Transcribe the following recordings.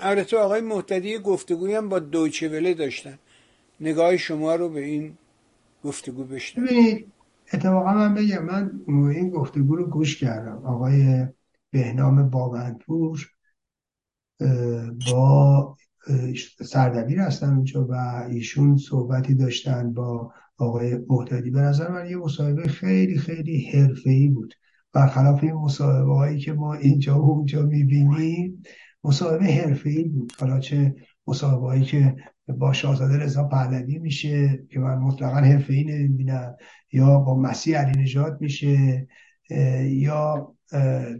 البته آقای محتدی گفتگوی هم با دویچه وله داشتن. نگاه شما رو به این گفتگو بشنم اتفاقا من بگم من این گفتگو رو گوش کردم. آقای بهنام بابندپور با سردبیر هستن اونجا و ایشون صحبتی داشتن با آقای محتدی به نظر من یه مصاحبه خیلی خیلی حرفه‌ای بود. برخلاف این مصاحبه هایی که ما اینجا و اونجا می‌بینیم مصاحبه حرفه‌ای بود. حالا چه مصاحبه هایی که با شاهزاده رضا پهلوی میشه که من مطلقا حرفه‌ای نمی‌بینم یا با مسیح علی نجات میشه یا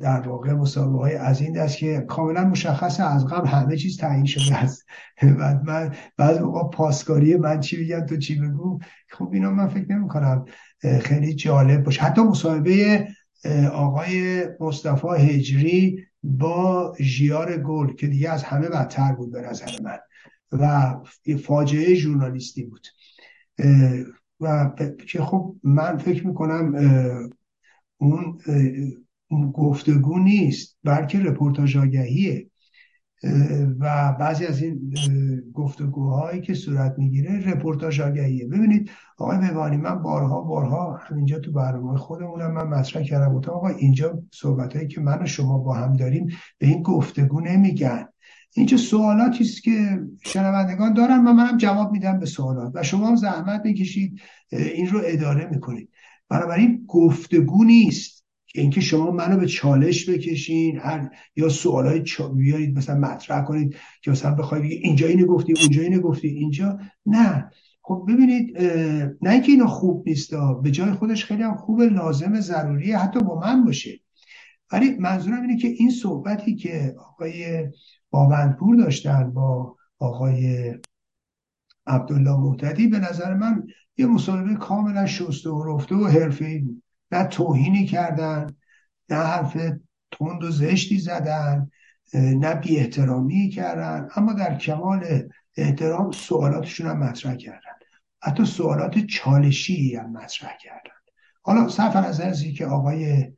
در واقع مصاحبه های از این دست که کاملا مشخص از قبل همه چیز تعیین شده است. بعد من بعض موقع پاسکاری من چی بگم تو چی بگو؟ خب اینا من فکر نمی کنم خیلی جالب باشه. حتی مصاحبه آقای مصطفی هجری با ژیار گل که دیگه از همه بدتر بود به نظر من و فاجعه ژورنالیستی بود. و که خب من فکر می‌کنم اون گفتگو نیست بلکه رپورتاج آگهیه و بعضی از این گفتگوهایی که صورت می‌گیره رپورتاج آگهیه. ببینید آقای مبانی من بارها بارها همینجا تو برنامه خودمونم من مطرح کردم گفتم آقا اینجا صحبت هایی که من و شما با هم داریم به این گفتگو نمیگن. اینجا سوالاتی است که شنوندگان دارن و منم جواب میدم به سوالات. و شما هم زحمت بکشید این رو اداره می‌کنید. بنابراین گفتگو نیست. اینکه شما منو به چالش بکشین هر یا سوالای چا... بیارید مثلا مطرح کنید که مثلا بخواید اینجا اینو گفتی اونجا اینو گفتی اینجا؟ نه. خب ببینید نه اینکه اینا خوب نیست به جای خودش خیلی هم خوب لازم ضروریه حتی با من باشه. ولی منظورم اینه که این صحبتی که آقای باوندپور داشتن با آقای عبدالله محتدی به نظر من یه مصاحبه کاملا شسته و رفته و حرفه‌ای بود. نه توهینی کردن نه حرف تند و زشتی زدن نه بی احترامی کردن. اما در کمال احترام سوالاتشون هم مطرح کردن. حتی سوالات چالشی هم مطرح کردن. حالا صرف نظر از که آقای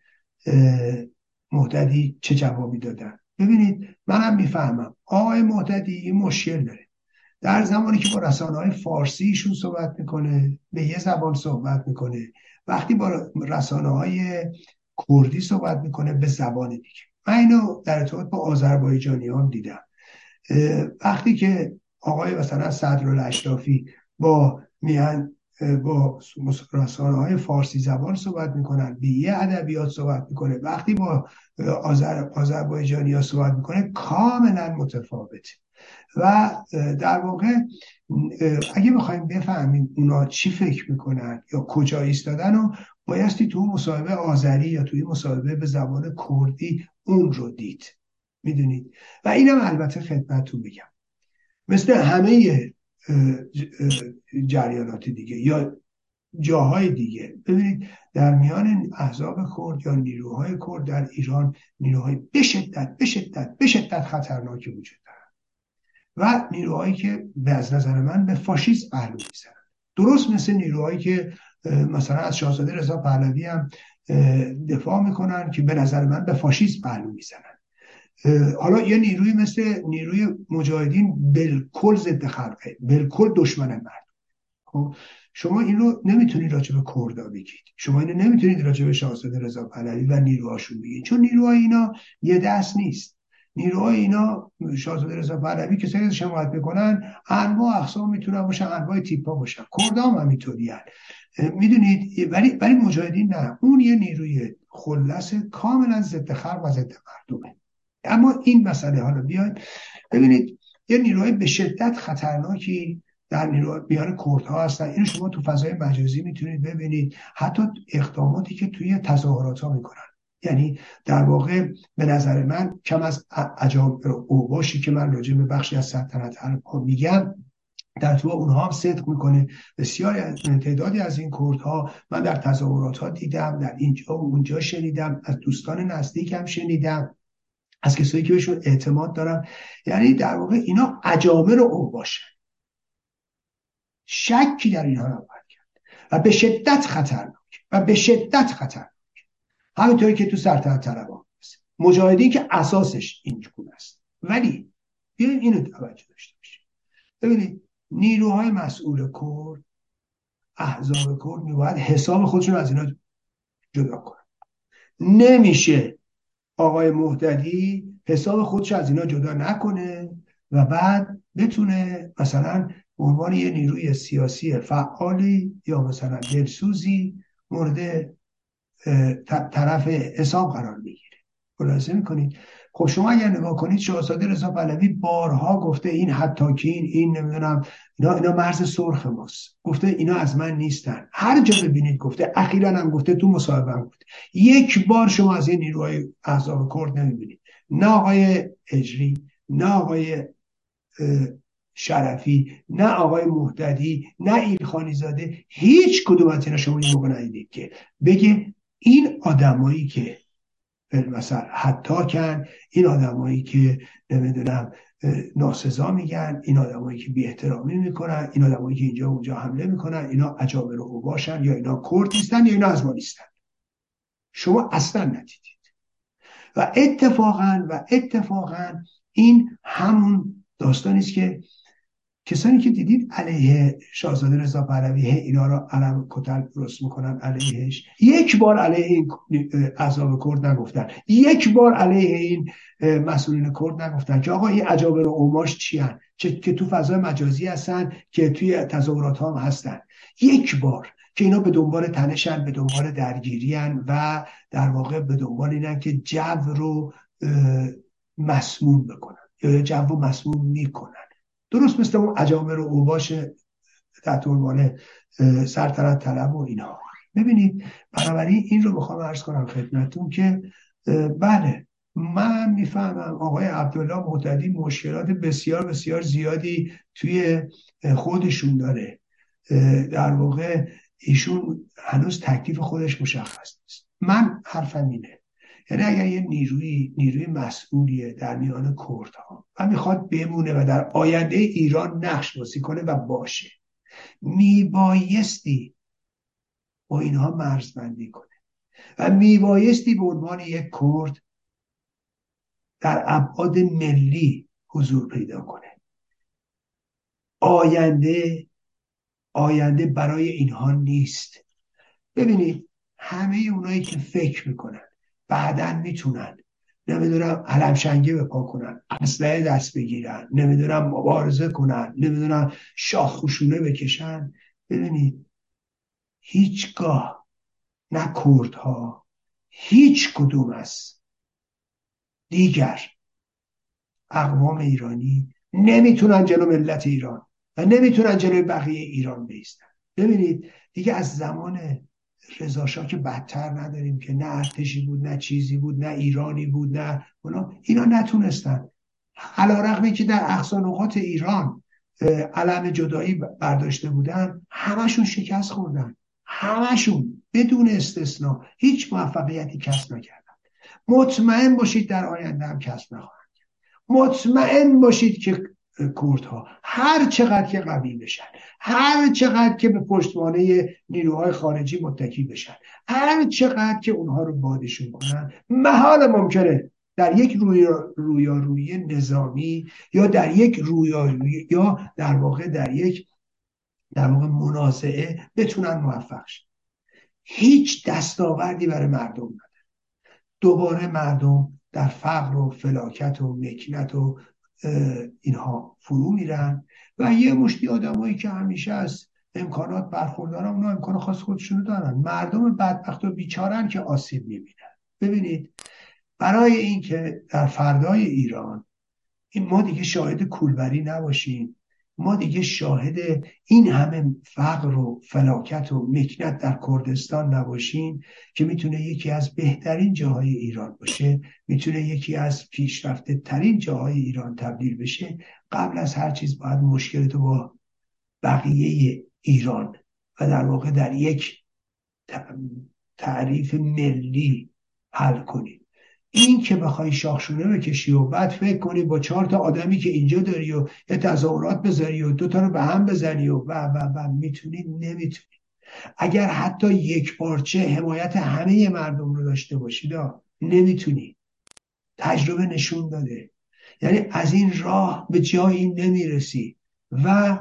محتدی چه جوابی دادن. ببینید منم می‌فهمم. آقای محتدی مشکل داره. در زمانی که با رسانه های فارسی ایشون صحبت می‌کنه به یه زبان صحبت می‌کنه وقتی با رسانه های کردی صحبت می‌کنه به زبان دیگه. من اینو در ارتباط با آذربایجانی هم دیدم. وقتی که آقای مثلا صدر اشرافی با میان با رسانه فارسی زبان صحبت می‌کنن به یه ادبیات صحبت می‌کنه. وقتی با آذر آذربایجانی ها صحبت می‌کنه کاملا متفاوته. و در واقع اگه بخوایم بفهمیم اونا چی فکر می‌کنن یا کجا ایستادن و بایستی تو مصاحبه آذری یا توی مصاحبه به زبان کردی اون رو دید. می‌دونید؟ و اینم البته خدمتتون بگم مثل همه جریانات دیگه یا جاهای دیگه. ببینید در میان احزاب کرد یا نیروهای کرد در ایران نیروهای به شدت به شدت به شدت خطرناکی وجود دارن. و نیروهایی که به از نظر من به فاشیسم پهلو می‌زنن درست مثل نیروهایی که مثلا از شاهزاده رضا پهلوی هم دفاع می‌کنن که به نظر من به فاشیسم پهلو می‌زنن. حالا یه نیروی مثل نیروی مجاهدین بالکل ضد خلقه بالکل دشمن مردم. خب شما این رو نمی‌تونید راجع به کردا بگید. شما اینو نمی‌تونید راجع به شاهزاده رضا پهلوی و نیروهاشون بگید. چون نیروهای اینا یه دست نیست. نیروهای اینا شاهزاده رضا پهلوی که سری شماعت بکنن انواع اقسام می‌تونن باشن انواع تیپا باشن. کردا هم همینطوری می‌دونید ولی ولی مجاهدین نه. اون یه نیروی خلص کاملا ضد خلق و ضد مردمه. اما این مسئله حالا بیاید ببینید یه نیروهای به شدت خطرناکی در بیان کردها هستن. اینو شما تو فضای مجازی می‌تونید ببینید. حتی اقداماتی که توی تظاهرات ها می‌کنن. یعنی در واقع به نظر من کم از عجاب اوباشی که من راجع به بخشی از سلطنت عرب میگم در تو اونها هم صدق می‌کنه. بسیاری تعدادی از این کردها من در تظاهرات ها دیدم در اینجا و اونجا شنیدم از دوستان نزدیکم شنیدم. از کسایی که بهشون اعتماد دارم یعنی در واقع اینا رو او باشه شکی در اینها نباید کرد. و به شدت خطرناک. و به شدت خطرناک. همینطوری که تو سلطنت طلبان مجاهدین که اساسش این است. ولی بیایم اینو توجه داشته باشیم. ببینید نیروهای مسئول کرد احزاب کرد میباید حساب خودشون از اینا جدا کنن. نمیشه آقای مهددی حساب خودش از اینا جدا نکنه و بعد بتونه مثلا به عنوان یه نیروی سیاسی فعالی یا مثلا دلسوزی مورد طرف حساب قرار بگیره. خلاصه می‌کنید؟ خب شما اگر نگاه کنید شاهزاده رضا پهلوی بارها گفته این حتاکین این نمی‌دونم اینا اینا مرز سرخ ماست. گفته اینا از من نیستن. هر جا ببینید گفته اخیرا هم گفته تو مصاحبه گفته یک بار شما از این نیروهای احزاب کرد نمی‌بینید. نه آقای اجری نه آقای شرفی نه آقای مهددی نه ایلخانی زاده هیچ کدوم از اینا شما این که بگه این آدمایی که مثلا حتی کن این آدمایی که نمی‌دونم ناسزا میگن این آدمایی که بی احترامی می‌کنن این آدمایی که اینجا اونجا حمله می‌کنن اینا عجابر رو باشن یا اینا کرد نیستن یا اینا از ما نیستن. شما اصلا ندیدید. و اتفاقا و اتفاقا این همون داستانی است که کسانی که دیدید علیه شاهزاده رضا پهلوی اینا را علم کتل درست می‌کنن علیهش. یک بار علیه این عذاب کرد نگفتن. یک بار علیه این مسئولین کرد نگفتن که آقا این عجابر و اوماش چی هن؟ چه که تو فضای مجازی هستن که توی تظاهرات هم هستن. یک بار که اینا به دنبال تنشن به دنبال درگیری و در واقع به دنبال اینن که جو رو مسموم بکنن. یا جو رو مسموم می‌کنن. درست مثل اون عجامر و اوباش تحت عنوان سرطنت طلب و اینا. ببینید بنابراین این رو می‌خوام ارز کنم خدمتون که بله من می‌فهمم آقای عبدالله معتدی مشکلات بسیار بسیار زیادی توی خودشون داره. در واقع ایشون هنوز تکلیف خودش مشخص نیست. من حرفم اینه. یعنی اگر یه نیروی نیروی مسئولیه در میان کردها و می‌خواد بمونه و در آینده ایران نقش بازی کنه و باشه میبایستی با اینها مرزبندی کنه و میبایستی به عنوان یک کرد در ابعاد ملی حضور پیدا کنه. آینده آینده برای اینها نیست. ببینید همه اونایی که فکر می‌کنن بعدا می‌تونن نمی‌دونم علمشنگه بپا کنن اسلحه دست بگیرن نمی‌دونم مبارزه کنن نمی‌دونم شاخ خشونه بکشن. ببینید هیچگاه نه کردها هیچ کدوم است دیگر اقوام ایرانی نمی‌تونن جلو ملت ایران و نمی‌تونن جلوی بقیه ایران بیستن. ببینید دیگه از زمان رضا که بدتر نداریم که نه ارتشی بود نه چیزی بود نه ایرانی بود نه اونا. اینا نتونستن. علا رقمی که در اقصا نقاط ایران علم جدایی برداشته بودن همشون شکست خوردن. همشون بدون استثنا. هیچ موفقیتی کسب نکردن. مطمئن باشید در آینده هم کسب نخواهند مطمئن باشید که کردها. هر چقدر که قوی بشن هر چقدر که به پشتوانه نیروهای خارجی متکی بشن هر چقدر که اونها رو بادشون کنن محال ممکنه در یک رویارویی نظامی یا در یک رویارویی یا در واقع در یک در واقع منازعه بتونن موفق شن. هیچ دستاوردی برای مردم نداره. دوباره مردم در فقر و فلاکت و مکنت و اینها فرو میرن. و یه مشتی آدمایی که همیشه از امکانات برخوردارن اونا امکان خاص خودشونو دارن. مردم بدبخت و بیچارن که آسیب می‌بینن. ببینید برای اینکه در فردای ایران این ما دیگه شاهد کولبری نباشیم. ما دیگه شاهد این همه فقر و فلاکت و مکنت در کردستان نباشیم که می‌تونه یکی از بهترین جاهای ایران باشه می‌تونه یکی از پیشرفته ترین جاهای ایران تبدیل بشه. قبل از هر چیز باید مشکل تو با بقیه ایران و در واقع در یک تعریف ملی حل کنید این که بخوای شاخشونه بکشی و بعد فکر کنی با چهار تا آدمی که اینجا داری و یه تظاهرات بذاری و دوتا رو به هم بزنی و و و, و می‌تونی نمی‌تونی. اگر حتی یک پارچه حمایت همه مردم رو داشته باشی دا نمی‌تونی. تجربه نشون داده. یعنی از این راه به جایی نمی‌رسی. و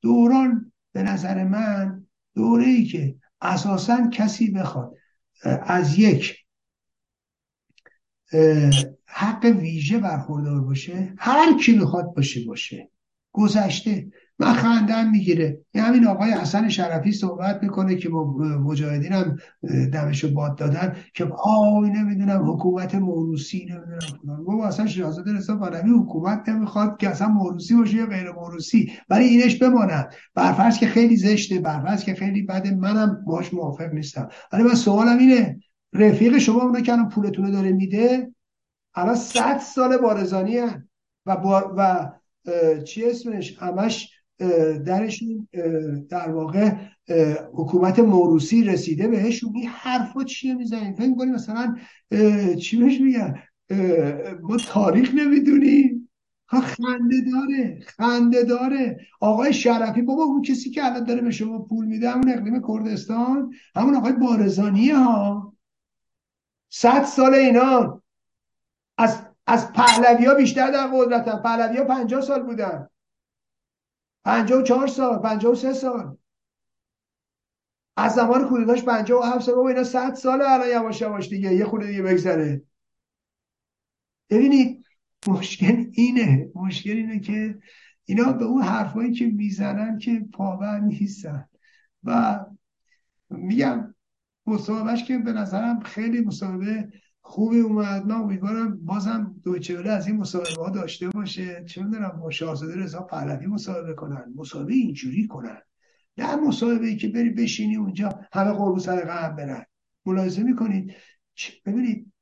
دوران به نظر من دوره ای که اساسا کسی بخواد از یک حق ویژه برخوردار باشه هر کی می‌خواد باشه باشه. گذشته من خندم می‌گیره. یه همین آقای حسن شرفی صحبت می‌کنه که با مجاهدین هم دمشو باد دادن که آی نمی‌دونم حکومت موروسی نمی‌دونم بابا اصلا شهزاده رضا پهلوی حکومت نمی‌خواد که اصلا موروسی باشه یا غیر موروسی ولی اینش بماند. برفرض که خیلی زشته برفرض که خیلی بده. منم باش موافق نیستم. ولی من سوالم اینه رفیق شما اونا که الان پولتون داره میده الان صد سال بارزانی و بار و چی اسمش؟ همش درشون در واقع حکومت موروسی رسیده بهشون. این حرفا چیه می‌زنیم فکر کنیم مثلا چی بهش میگن؟ ما تاریخ نمی‌دونیم. خنده داره خنده داره. آقای شرفی بابا اون کسی که الان داره به شما پول میده همون اقلیم کردستان همون آقای بارزانیه ها. صد سال اینا از از پهلوی ها بیشتر در قدرتن. پهلوی ها پنجاه سال بودن. پنجاه و چهار سال پنجاه و سه سال. از زمان کودتاش پنجاه و هفت سال. اینا صد سال الان یواش یواش دیگه. یه خورده دیگه بگذره. ببینید مشکل اینه. مشکل اینه که اینا به اون حرفایی که می‌زنن که پابند نیستن. و میگم مصاحبهش که به نظرم خیلی مصاحبه خوبی اومد. من امیدوارم بازم دویچه از این مصاحبه ها داشته باشه. چه می‌دونم با شاهزاده رضا پهلوی مصاحبه کنن مصاحبه اینجوری کنن. نه مصاحبه ای که بری بشینی اونجا همه قربو سر قهم برن. ملاحظه می‌کنید؟ ببینید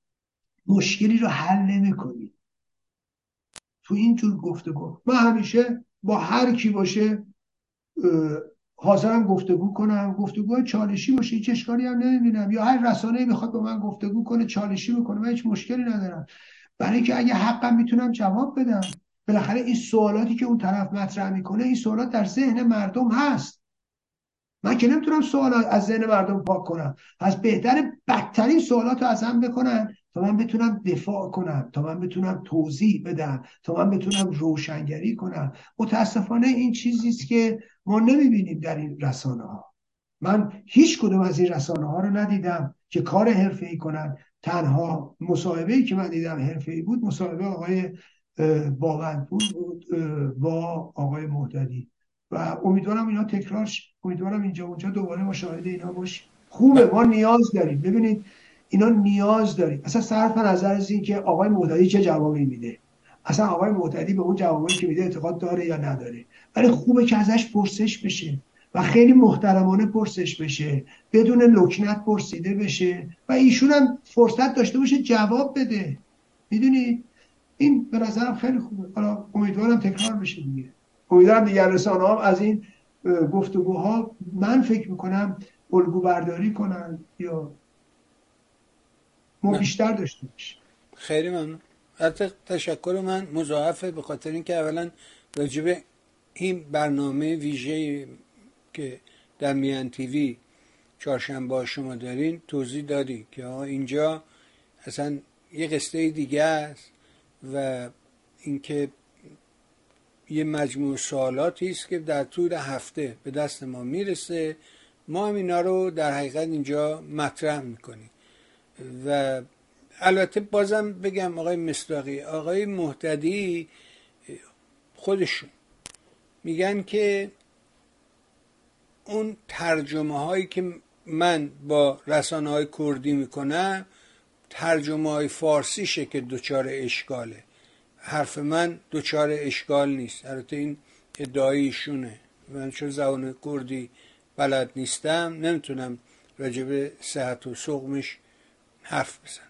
مشکلی رو حل نمی‌کنید. تو اینجور گفتگو من همیشه با هر کی باشه حاضرم گفتگو کنم گفتگو چالشی باشه هیچ اشکالی هم نمی‌بینم. یا هر رسانه می‌خواد با من گفتگو کنه چالشی بکنه من هیچ مشکلی ندارم. برای اینکه اگه حقم می‌تونم جواب بدم. بالاخره این سوالاتی که اون طرف مطرح می‌کنه این سوالات در ذهن مردم هست. من که نمی‌تونم سوالات از ذهن مردم پاک کنم. از بهتر بدترین سوالات رو ازم بکنن. من بتونم دفاع کنم تا من بتونم توضیح بدم تا من بتونم روشنگری کنم. متاسفانه این چیزی است که ما نمی‌بینیم در این رسانه ها من هیچ کدوم از این رسانه ها رو ندیدم که کار حرفه ای کنن. تنها مصاحبه ای که من دیدم حرفه ای بود مصاحبه آقای باوندپور بود با آقای مهددی و امیدوارم اینا تکرارش امیدوارم اینجا اونجا دوباره مشاهده اینا باشه. خوبه ما نیاز داریم. ببینید اینا نیاز داریم اصلا صرف نظر از این که آقای مهددی چه جوابی میده. اصلا آقای معتدی به اون جوابی که میده اعتقاد داره یا نداره. ولی خوبه که ازش پرسش بشه و خیلی محترمانه پرسش بشه. بدون لکنت پرسیده بشه و ایشون هم فرصت داشته باشه جواب بده. می‌دونی؟ این به نظرم خیلی خوبه. حالا امیدوارم تکرار بشه دیگه. امیدوارم دیگر رسانه هم از این گفتگوها من فکر می‌کنم الگو برداری کنن یا ما بیشتر داشته باشیم خیلی ممنون. حتی تشکر من مضاعفه به خاطر اینکه اولا راجب این برنامه ویژه که در میان تیوی چهارشنبه شما دارین توضیح دادی که اینجا اصلا یه قصه دیگه است و اینکه یه مجموع سوالاتی است که در طول هفته به دست ما می‌رسه. ما هم اینا رو در حقیقت اینجا مطرح می‌کنیم. و البته بازم بگم آقای مصداقی آقای محتدی خودشون میگن که اون ترجمه هایی که من با رسانه های کردی می‌کنم ترجمه های فارسیشه که دچار اشکاله. حرف من دچار اشکال نیست. البته این ادعایشونه من چون زبان کردی بلد نیستم نمی‌تونم راجب صحت و سقمش حرف بزنم